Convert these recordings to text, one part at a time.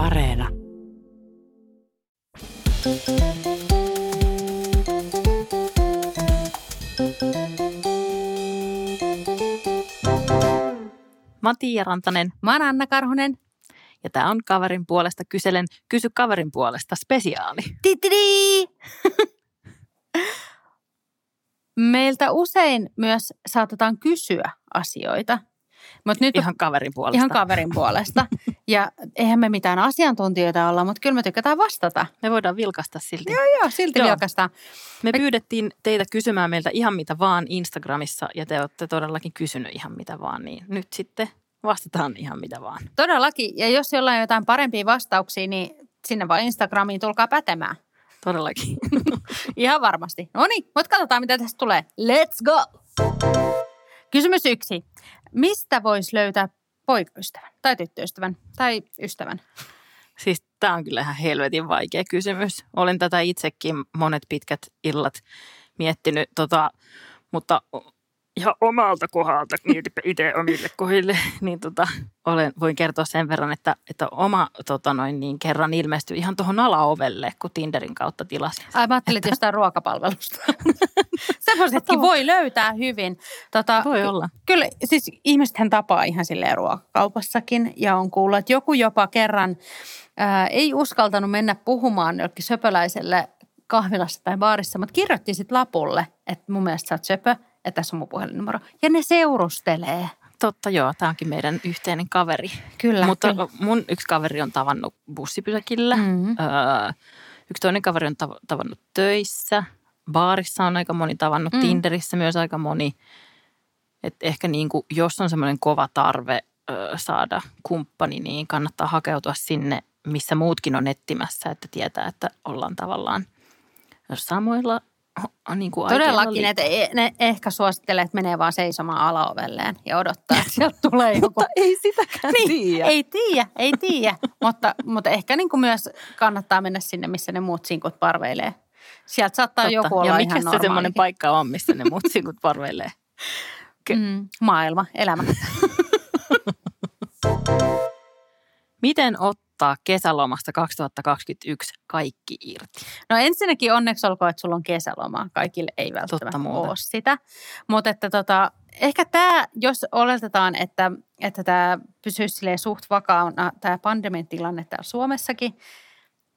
Areena. Mä oon Tiia Rantanen Mä oon Anna Karhunen. ja tää on kaverin puolesta kyselen Kysy kaverin puolesta spesiaali. Titidi! Meiltä usein myös saatetaan kysyä asioita, mutta nyt Ihan kaverin puolesta. ihan kaverin puolesta. Ja eihän me mitään asiantuntijoita olla, mutta kyllä me tykätään vastata. Me voidaan vilkasta silti. Joo, joo, silti Joo. vilkastaan. Me pyydettiin teitä kysymään meiltä ihan mitä vaan Instagramissa ja te olette todellakin kysynyt ihan mitä vaan, niin nyt sitten vastataan ihan mitä vaan. Todellakin. Ja jos jollain on jotain parempia vastauksia, niin sinne vaan Instagramiin tulkaa pätemään. Todellakin. Ihan varmasti. No niin, mutta katsotaan mitä tästä tulee. Let's go! Kysymys yksi. Mistä voisi löytää poikaystävän tai tyttöystävän tai ystävän? Siis tämä on kyllä ihan helvetin vaikea kysymys. Olen tätä itsekin monet pitkät illat miettinyt, tota, mutta ihan omalta kohdalta, mietipä itse omille kohdille, niin tota, olen, voin kertoa sen verran, että, että oma tota noin, niin kerran ilmestyi ihan tuohon alaovelle, kun Tinderin kautta tilasin. Ai mä ajattelin, että jostain ruokapalvelusta. Semmoisetkin voi löytää hyvin. Tota, Voi olla. Kyllä, siis ihmisethän tapaa ihan silleen ruokakaupassakin ja on kuullut, että joku jopa kerran ää, ei uskaltanut mennä puhumaan jollekin söpöläiselle kahvilassa tai baarissa, mutta kirjoitti sitten lapulle, että mun mielestä sä oot söpö, että tässä on mun puhelinnumero. Ja ne seurustelee. Totta joo, tämä onkin meidän yhteinen kaveri. Kyllä, Mutta kyllä. mun yksi kaveri on tavannut bussipysäkillä. Mhm. Öö, yksi toinen kaveri on tav- tavannut töissä. Baarissa on aika moni tavannut, Mm. Tinderissä myös aika moni. Et ehkä niin kuin, jos on semmoinen kova tarve öö, saada kumppani, niin kannattaa hakeutua sinne, missä muutkin on etsimässä, että tietää, että ollaan tavallaan samoilla niin kuin Todellakin, että e- ne ehkä suosittelee, että menee vaan seisomaan alaovelleen ja odottaa, että sieltä tulee joku. Mutta ei sitäkään Niin, tiedä. ei tiedä, ei tiedä. mutta, mutta ehkä niin kuin myös kannattaa mennä sinne, missä ne muut sinkut parveilee. Sieltä saattaa Totta. joku olla ja mikä ihan se semmoinen paikka on, missä ne muut sinkut parveilee? Mm, maailma, elämä. Miten ottaa kesälomasta 2021 kaikki irti? No ensinnäkin onneksi olkoon, että sulla on kesäloma. Kaikille ei välttämättä ole sitä. Mutta että tota, ehkä tämä, jos oletetaan, että, että tämä pysyisi suht vakaana, tämä pandemian tilanne täällä Suomessakin,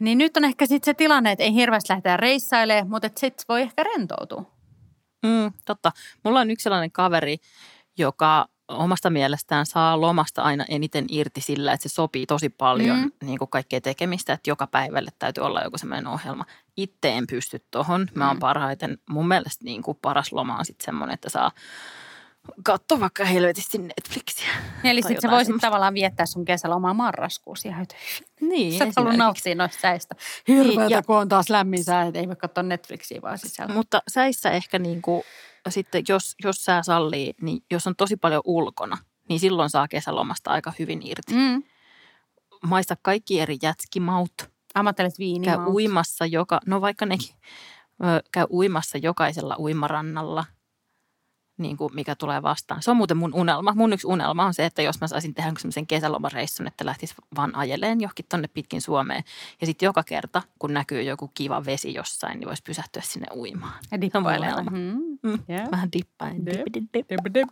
niin nyt on ehkä sitten se tilanne, että ei hirveästi lähdetä reissailemaan, mutta sitten voi ehkä rentoutua. Mm, totta. Mulla on yksi sellainen kaveri, joka omasta mielestään saa lomasta aina eniten irti sillä, että se sopii tosi paljon Mm. niin kuin kaikkea tekemistä, että joka päivälle täytyy olla joku semmoinen ohjelma. Itse en pysty tohon. Mä oon Mm. parhaiten, mun mielestä niin kuin paras loma on sitten semmoinen, että saa katsoa vaikka helvetisti Netflixiä. Eli Tai sitten sä voisit semmoista. tavallaan viettää sun kesälomaa marraskuussa ihan Niin, Sä et halua esimerkiksi. nauttia noista säistä. Hirveätä, Hirveätä, ja- kun on taas lämmin sää, että ei voi katsoa Netflixiä vaan sisällä. Mutta säissä ehkä niin kuin, sitten, jos, jos sää sallii, niin jos on tosi paljon ulkona, niin silloin saa kesälomasta aika hyvin irti. Mm. Maista kaikki eri jätskimaut. Ammattelet viini. Käy uimassa joka, no vaikka nekin, käy uimassa jokaisella uimarannalla, niin kuin mikä tulee vastaan. Se on muuten mun unelma. Mun yksi unelma on se, että jos mä saisin tehdä semmoisen kesälomareissun, että lähtisi vaan ajeleen johonkin tonne pitkin Suomeen. Ja sitten joka kerta, kun näkyy joku kiva vesi jossain, niin voisi pysähtyä sinne uimaan. Ja Se on mun dippailee. unelma. Mm. Mm. Yeah. Vähän dippain. Dip. Dip, dip, dip.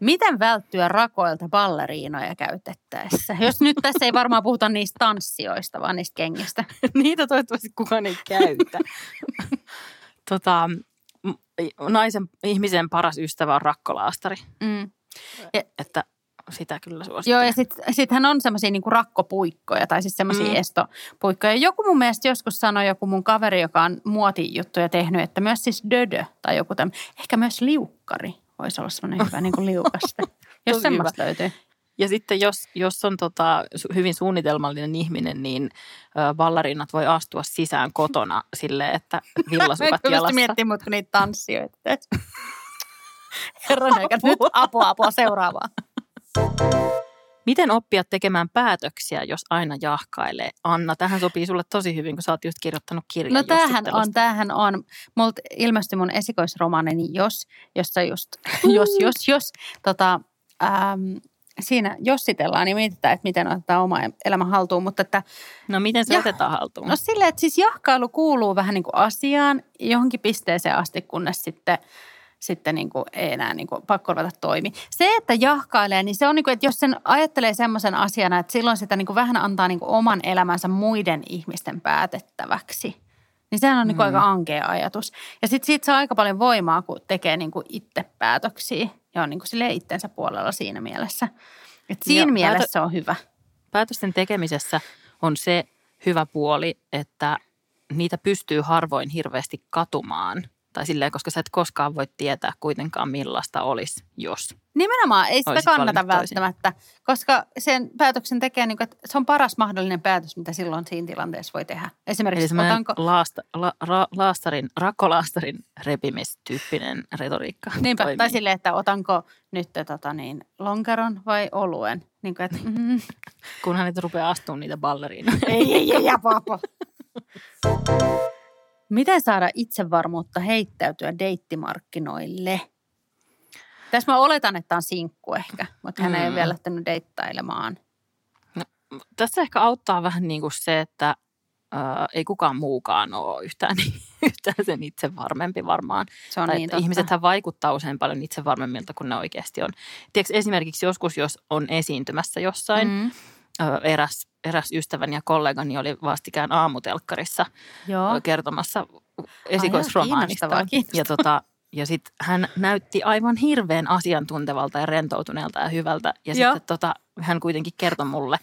Miten välttyä rakoilta balleriinoja käytettäessä? Jos nyt tässä ei varmaan puhuta niistä tanssijoista, vaan niistä kengistä. Niitä toivottavasti kukaan ei käytä. tota, naisen, ihmisen paras ystävä on rakkolaastari. Mm. Että sitä kyllä suosittelen. Joo, ja sitten sittenhän on semmoisia niinku rakkopuikkoja tai siis semmoisia mm. Estopuikkoja. Joku mun mielestä joskus sanoi, joku mun kaveri, joka on muotijuttuja tehnyt, että myös siis dödö tai joku tämmöinen, ehkä myös liukkari voisi olla semmoinen hyvä niin kuin liukaste. Jos semmoista löytyy. Ja sitten jos, jos on tota, hyvin suunnitelmallinen ihminen, niin ö, voi astua sisään kotona silleen, että villasukat Mä jalassa. pystyn miettimään mut, kun niitä tanssijoita. Herran aika, nyt apua, apua seuraavaa. Miten oppia tekemään päätöksiä, jos aina jahkailee? Anna, tähän sopii sulle tosi hyvin, kun sä oot just kirjoittanut kirjan No tämähän on, tämähän on. Multa ilmestyi mun esikoisromaanini Jos, jossa just, jos, jos, jos, tota, ähm, siinä jossitellaan ja mietitään, että miten ottaa oma elämä haltuun. Mutta että, No miten se Ja- otetaan haltuun? no silleen, että siis jahkailu kuuluu vähän niin kuin asiaan johonkin pisteeseen asti, kunnes sitten sitten niin kuin ei enää niin kuin pakko ruveta toimi. Se, että jahkailee, niin se on niin kuin, että jos sen ajattelee semmoisen asiana, että silloin sitä niin kuin vähän antaa niin kuin oman elämänsä muiden ihmisten päätettäväksi, niin sehän on niin kuin Mm. aika ankea ajatus. Ja sitten siitä saa aika paljon voimaa, kun tekee niin kuin itse päätöksiä ja on niin kuin silleen itsensä puolella siinä mielessä. Et siinä Joo, mielessä päätö- se on hyvä. Päätösten tekemisessä on se hyvä puoli, että niitä pystyy harvoin hirveästi katumaan. Tai silleen, koska sä et koskaan voi tietää kuitenkaan millaista olisi, jos. Nimenomaan, ei sitä kannata valinnut toisin. välttämättä, koska sen päätöksen tekee, niin kuin, että se on paras mahdollinen päätös, mitä silloin siinä tilanteessa voi tehdä. Eli Esimerkiksi semmoinen otanko, laasta, la, ra, laastarin, rakkolaastarin repimistyyppinen retoriikka. niinpä, toimii. tai silleen, että otanko nyt tota niin, lonkeron vai oluen. Niin kuin, että, mm, Kunhan et rupeaa astumaan niitä balleriinoja. ei, ei, ei, ja papo. Miten saada itsevarmuutta heittäytyä deittimarkkinoille? Tässä mä oletan, että on sinkku ehkä, mutta hän ei ole Mm. vielä lähtenyt deittailemaan. Tässä ehkä auttaa vähän niin kuin se, että ää, ei kukaan muukaan ole yhtään, yhtään sen itse varmempi varmaan. Se on tai niin ihmisethän vaikuttaa usein paljon itse varmemmilta kuin ne oikeasti on. Tiedätkö, esimerkiksi joskus, jos on esiintymässä jossain, mm. Mm, eräs, eräs ystäväni ja kollegani oli vastikään aamutelkkarissa joo. kertomassa kiinnostavaa, esikoisromaanista. kiinnostavaa. Ja, tota, ja sitten hän näytti aivan hirveän asiantuntevalta ja rentoutuneelta ja hyvältä. Ja Joo. sitten tota, hän kuitenkin kertoi mulle,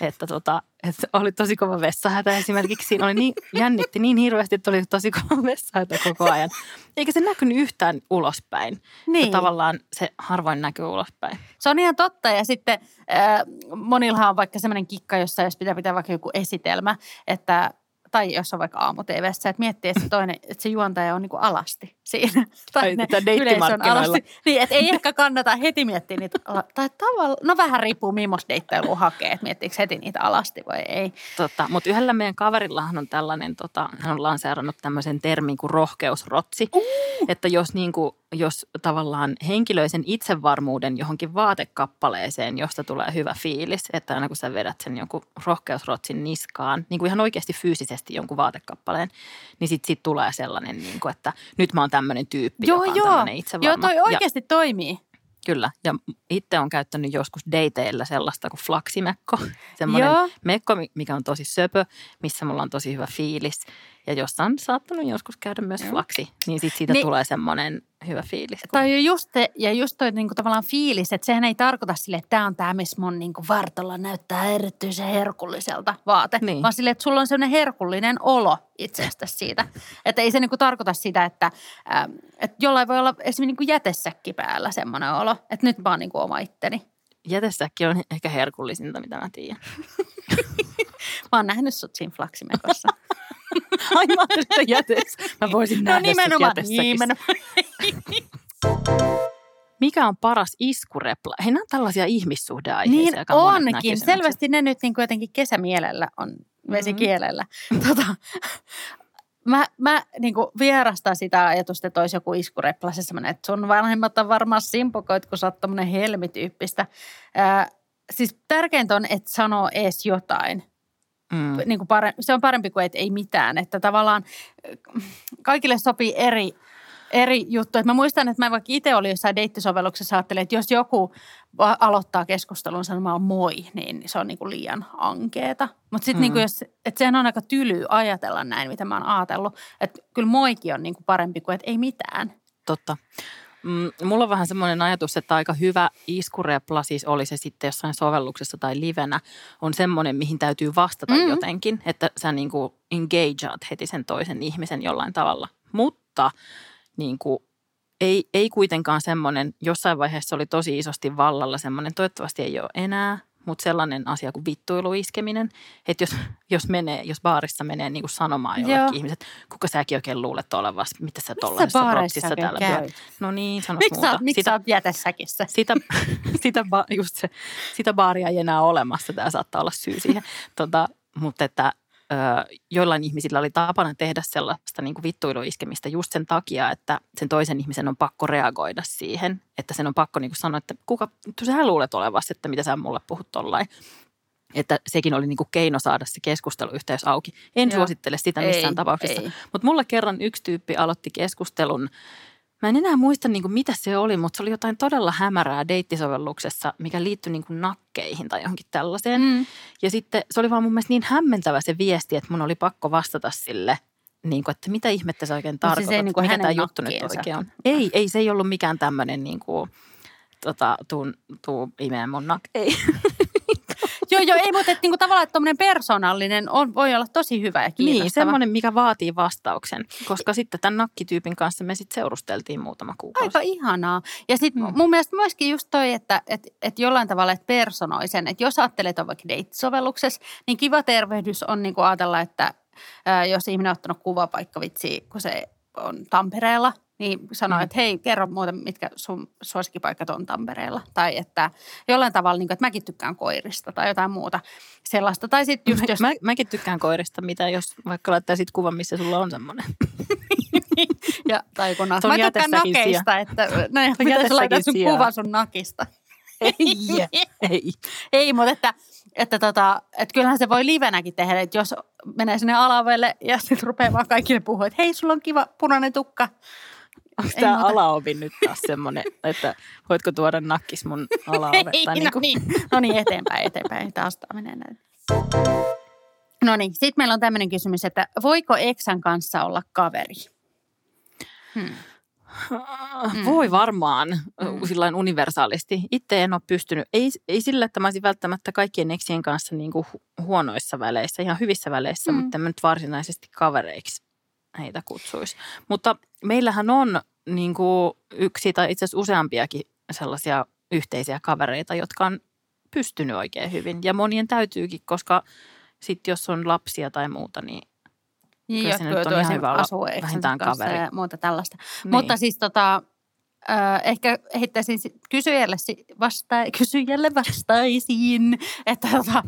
että, tota, että oli tosi kova vessahätä esimerkiksi. Siinä oli niin, jännitti niin hirveästi, että oli tosi kova vessahätä koko ajan. Eikä se näkynyt yhtään ulospäin. Niin. Ja tavallaan se harvoin näkyy ulospäin. Se on ihan totta ja sitten äh, monillahan on vaikka semmoinen kikka, jossa jos pitää pitää vaikka joku esitelmä, että tai jos on vaikka aamu että miettii, että se toinen, että se juontaja on niin kuin alasti siinä. Tai yleisö on deittimarkkinoilla. Niin, että ei ehkä kannata heti miettiä niitä, tai tavallaan, no vähän riippuu millaista deittailua hakee, että miettiikö heti niitä alasti vai ei. Tota, mutta yhdellä meidän kaverillahan on tällainen, tota, hän on lanseerannut tämmöisen termin kuin rohkeusrotsi. Uh! Että jos, niin kuin, jos tavallaan henkilöisen itsevarmuuden johonkin vaatekappaleeseen, josta tulee hyvä fiilis, että aina kun sä vedät sen jonkun rohkeusrotsin niskaan, niin kuin ihan oikeasti fyysisesti jonkun vaatekappaleen, niin sitten sit tulee sellainen, niin kuin, että nyt mä oon tämmöinen tyyppi, Joo, joka on joo. tämmöinen itsevarma. Joo, toi Ja- oikeasti toimii. Kyllä, ja itse on käyttänyt joskus dateilla sellaista kuin flaksimekko. Semmoinen mekko, mi- mikä on tosi söpö, missä mulla on tosi hyvä fiilis. Ja jossa on saattanut joskus käydä myös Joo. flaksi, niin sit siitä Niin- tulee semmoinen hyvä fiilis. kun- Tai just, te, ja just toi niinku tavallaan fiilis, että sehän ei tarkoita sille, että tämä on tämä, missä mun niinku vartalla näyttää erityisen herkulliselta vaate. Niin. Vaan sille, että sulla on sellainen herkullinen olo itsestä siitä. Että ei se niinku tarkoita sitä, että, ähm, että jollain voi olla esimerkiksi niinku jätesäkki päällä semmoinen olo. Että nyt mä oon niinku oma itteni. Jätesäkki on ehkä herkullisinta, mitä mä tiedän. Mä oon nähnyt sut siinä flaksimekossa. Ai mä ajattelin, että jätes. Mä voisin no nähdä sut nimenomaan. jätesäkissä. nimenomaan. Mikä on paras iskurepla? Hei, nämä on tällaisia ihmissuhdeaiheisia. Niin onkin. Selvästi ne nyt niin kuin jotenkin kesämielellä on Mm-hmm. vesikielellä. Tota, mä mä niin kuin vierastan sitä ajatusta, että olisi joku iskurepla, se semmoinen, että sun vanhemmat on varmaan simpukoit, kun sä oot tommonen helmityyppistä. Ää, siis tärkeintä on, että sanoo ees jotain. Mm. Niin kuin pare, se on parempi kuin, että ei mitään. Että tavallaan äh, kaikille sopii eri, eri juttu. Että mä muistan, että mä vaikka itse olin jossain deittisovelluksessa ajattelin, että jos joku aloittaa keskustelun sanomalla moi, niin se on niin kuin liian ankeeta. Mutta sitten Mm. niin kuin jos, että sehän on aika tyly ajatella näin, mitä mä oon ajatellut. Että kyllä moikin on niin kuin parempi kuin, että ei mitään. Totta. Mm, mulla on vähän semmoinen ajatus, että aika hyvä iskurepla, siis oli se sitten jossain sovelluksessa tai livenä, on semmoinen, mihin täytyy vastata Mm. mm. jotenkin, että sä niin kuin engageat heti sen toisen ihmisen jollain tavalla. Mutta niin kuin, ei, ei kuitenkaan semmoinen, jossain vaiheessa oli tosi isosti vallalla semmoinen, toivottavasti ei ole enää, mutta sellainen asia kuin vittuiluiskeminen, että jos, jos, menee, jos baarissa menee niin kuin sanomaan Joo. jollekin ihmiset, kuka säkin oikein luulet olevas, mitä sä baareissa rotsissa täällä käyt? pyörit? No niin, sanos Miksi sä, muuta. miksi sä sitä, oot jätesäkissä? sitä, sitä, ba, just se, sitä baaria ei enää olemassa. Tämä saattaa olla syy siihen. Tota, mutta että joillain ihmisillä oli tapana tehdä sellaista niin kuin vittuiluiskemistä just sen takia, että sen toisen ihmisen on pakko reagoida siihen. Että sen on pakko niin kuin sanoa, että kuka, sä luulet olevasti, että mitä sä mulle puhut tollain. Että sekin oli niin kuin keino saada se keskusteluyhteys auki. En Joo. suosittele sitä missään ei, tapauksessa. Mutta mulla kerran yksi tyyppi aloitti keskustelun Mä en enää muista niin kuin mitä se oli, mutta se oli jotain todella hämärää deittisovelluksessa, mikä liittyi niin kuin nakkeihin tai johonkin tällaiseen. Mm. Ja sitten se oli vaan mun mielestä niin hämmentävä se viesti, että mun oli pakko vastata sille, niin kuin, että mitä ihmettä se oikein tarkoittaa, no siis niin mikä tämä juttu nyt oikein on. Ei, ei, se ei ollut mikään tämmöinen niin kuin, tota, tuu, tuu imeen mun nak. Ei. joo, joo, ei, mutta että, niin kuin tavallaan että persoonallinen on, voi olla tosi hyvä ja kiinnostava. Niin, semmoinen, mikä vaatii vastauksen, koska sitten tämän nakkityypin kanssa me sitten seurusteltiin muutama kuukausi. Aika ihanaa. Ja sitten mm. mun mielestä myöskin just toi, että et, et jollain tavalla, että personoi sen, että jos ajattelee, että on vaikka date-sovelluksessa, niin kiva tervehdys on niin kuin ajatella, että ää, jos ihminen on ottanut kuvapaikkavitsi, kun se on Tampereella – niin sanoi, mm. että hei, kerro muuten, mitkä sun suosikkipaikat on Tampereella. Tai että jollain tavalla, niin kuin, että mäkin tykkään koirista tai jotain muuta sellaista. Tai sitten just jos... Mä, mäkin tykkään koirista, mitä jos vaikka laittaisit kuvan, missä sulla on semmoinen. ja, tai kun mä tykkään nakeista, että no, mitä laitat sun kuva sun nakista. ei, ei. ei, mutta että, että, tota, että kyllähän se voi livenäkin tehdä, että jos menee sinne alavelle ja sitten rupeaa vaan kaikille puhua, että hei, sulla on kiva punainen tukka Onko tämä alaovi nyt taas semmoinen, että voitko tuoda nakkis mun alaove? Ei, niin kuin... no, niin. no niin, eteenpäin, eteenpäin. Taas tämä menee näin. No niin, sitten meillä on tämmöinen kysymys, että voiko eksän kanssa olla kaveri? Hmm. hmm. Voi varmaan hmm. sillain universaalisti. Itse en ole pystynyt, ei, ei sillä, että mä olisin välttämättä kaikkien eksien kanssa niin kuin huonoissa väleissä, ihan hyvissä väleissä, hmm. mutta en nyt varsinaisesti kavereiksi heitä kutsuisi. Mutta meillähän on niin kuin yksi tai itse asiassa useampiakin sellaisia yhteisiä kavereita, jotka on pystynyt oikein hyvin. Ja monien täytyykin, koska sitten jos on lapsia tai muuta, niin niin, kyllä se nyt on ihan hyvä olla vähintään kaveri. Ja muuta tällaista. Niin. Mutta siis tota, äh, ehkä heittäisin kysyjälle, vasta, kysyjälle vastaisin, että, tota,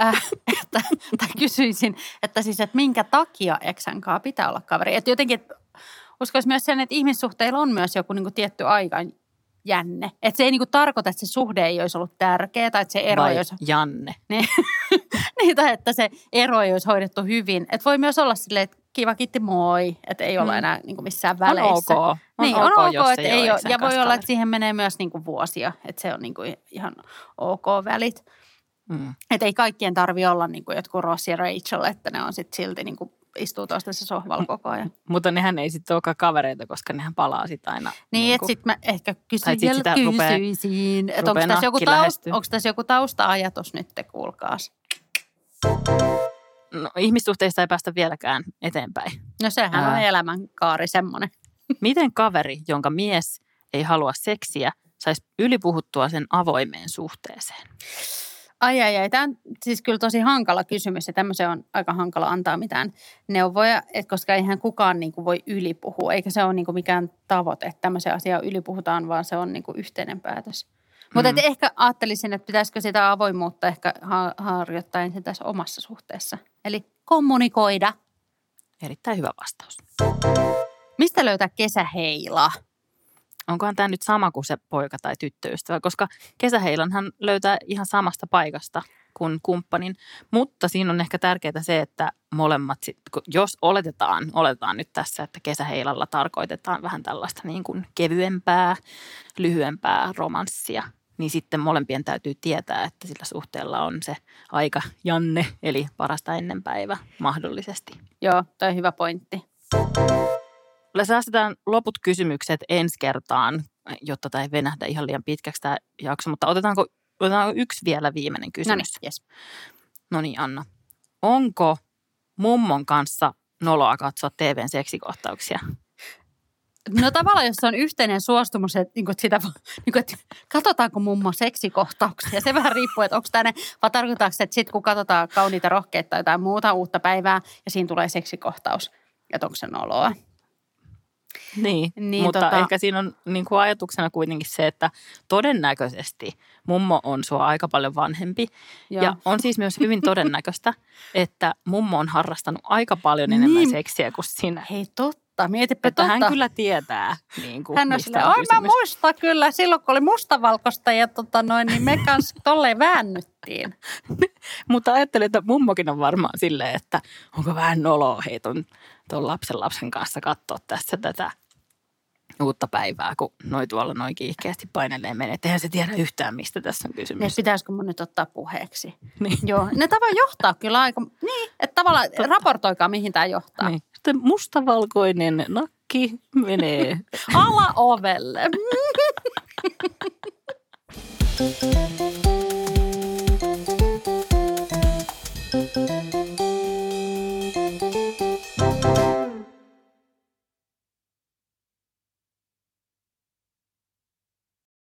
äh, että, tai kysyisin, että siis, että minkä takia eksänkaa pitää olla kaveri. Että jotenkin, että uskoisin myös sen, että ihmissuhteilla on myös joku niin kuin tietty aika jänne. Että se ei niinku tarkoita, että se suhde ei olisi ollut tärkeä tai että se ero Vai ei olisi... Janne. Niin, niin, tai että se ero ei olisi hoidettu hyvin. Että voi myös olla silleen, että kiva kiitti moi, että ei olla mm. enää niinku missään väleissä. On ok. On niin, ok, on ok, jos että ei ole. Ja voi olla, että siihen menee myös niinku vuosia, että se on niinku ihan ok välit. Mm. Että ei kaikkien tarvi olla niinku jotkut Ross ja Rachel, että ne on sitten silti niinku istuu toistensa sohvalla koko ajan. Mutta nehän ei sitten olekaan kavereita, koska nehän palaa sitten aina. Niin, niin että sitten mä ehkä kysyin, kysyisin, että onko tässä, joku taust, onko tässä joku tausta-ajatus nyt, kuulkaas? No, ihmissuhteista ei päästä vieläkään eteenpäin. No sehän Ää... on elämänkaari semmoinen. Miten kaveri, jonka mies ei halua seksiä, saisi ylipuhuttua sen avoimeen suhteeseen? Ai ai ai, tämä on siis kyllä tosi hankala kysymys ja tämmöisen on aika hankala antaa mitään neuvoja, että koska eihän kukaan niin kuin voi ylipuhua, eikä se ole niin kuin mikään tavoite, että tämmöisen asian ylipuhutaan, vaan se on niin kuin yhteinen päätös. Mm. Mutta ehkä ajattelisin, että pitäisikö sitä avoimuutta ehkä ha- harjoittaa ensin tässä omassa suhteessa. Eli kommunikoida. Erittäin hyvä vastaus. Mistä löytää kesäheila? Onkohan tämä nyt sama kuin se poika tai tyttöystävä, koska kesäheilanhan löytää ihan samasta paikasta kuin kumppanin. Mutta siinä on ehkä tärkeää se, että molemmat, jos oletetaan, oletetaan nyt tässä, että kesäheilalla tarkoitetaan vähän tällaista niin kuin kevyempää, lyhyempää romanssia, niin sitten molempien täytyy tietää, että sillä suhteella on se aika janne, eli parasta ennen päivä mahdollisesti. Joo, toi on hyvä pointti säästetään loput kysymykset ensi kertaan, jotta tämä ei venähdä ihan liian pitkäksi tämä jakso, mutta otetaanko, otetaanko yksi vielä viimeinen kysymys? No niin, yes. no niin, Anna. Onko mummon kanssa noloa katsoa TVn seksikohtauksia? No tavallaan, jos on yhteinen suostumus, että, niin kuin, sitä, niin kuin, että katsotaanko mummo seksikohtauksia. Se vähän riippuu, että onko tämä vai tarkoitaanko että sitten kun katsotaan kauniita rohkeita tai jotain muuta uutta päivää ja siinä tulee seksikohtaus, että onko se noloa. Niin, Niin, mutta tota- ehkä siinä on niin kuin ajatuksena kuitenkin se, että todennäköisesti mummo on sua aika paljon vanhempi. Joo. Ja on siis myös hyvin todennäköistä, että mummo on harrastanut aika paljon enemmän Niin. seksiä kuin sinä. Hei totta, mietipä Että totta. hän kyllä tietää, niin kuin, Hän on mistä silleen, on mä muistan kyllä, silloin kun oli mustavalkoista ja tota noin, niin me kanssa tolleen väännyttiin. Mutta ajattelin, että mummokin on varmaan silleen, että onko vähän noloa hei ton, ton lapsen lapsen kanssa katsoa tässä tätä uutta päivää, kun noi tuolla noin kiihkeästi painelee menee. Eihän se tiedä yhtään, mistä tässä on Ne kysymys. pitäisikö mun nyt ottaa puheeksi? Niin. Joo, ne tavoin johtaa kyllä aika, niin, että tavallaan raportoikaa mihin tämä johtaa. Niin. Sitten mustavalkoinen nakki menee. Ala ovelle.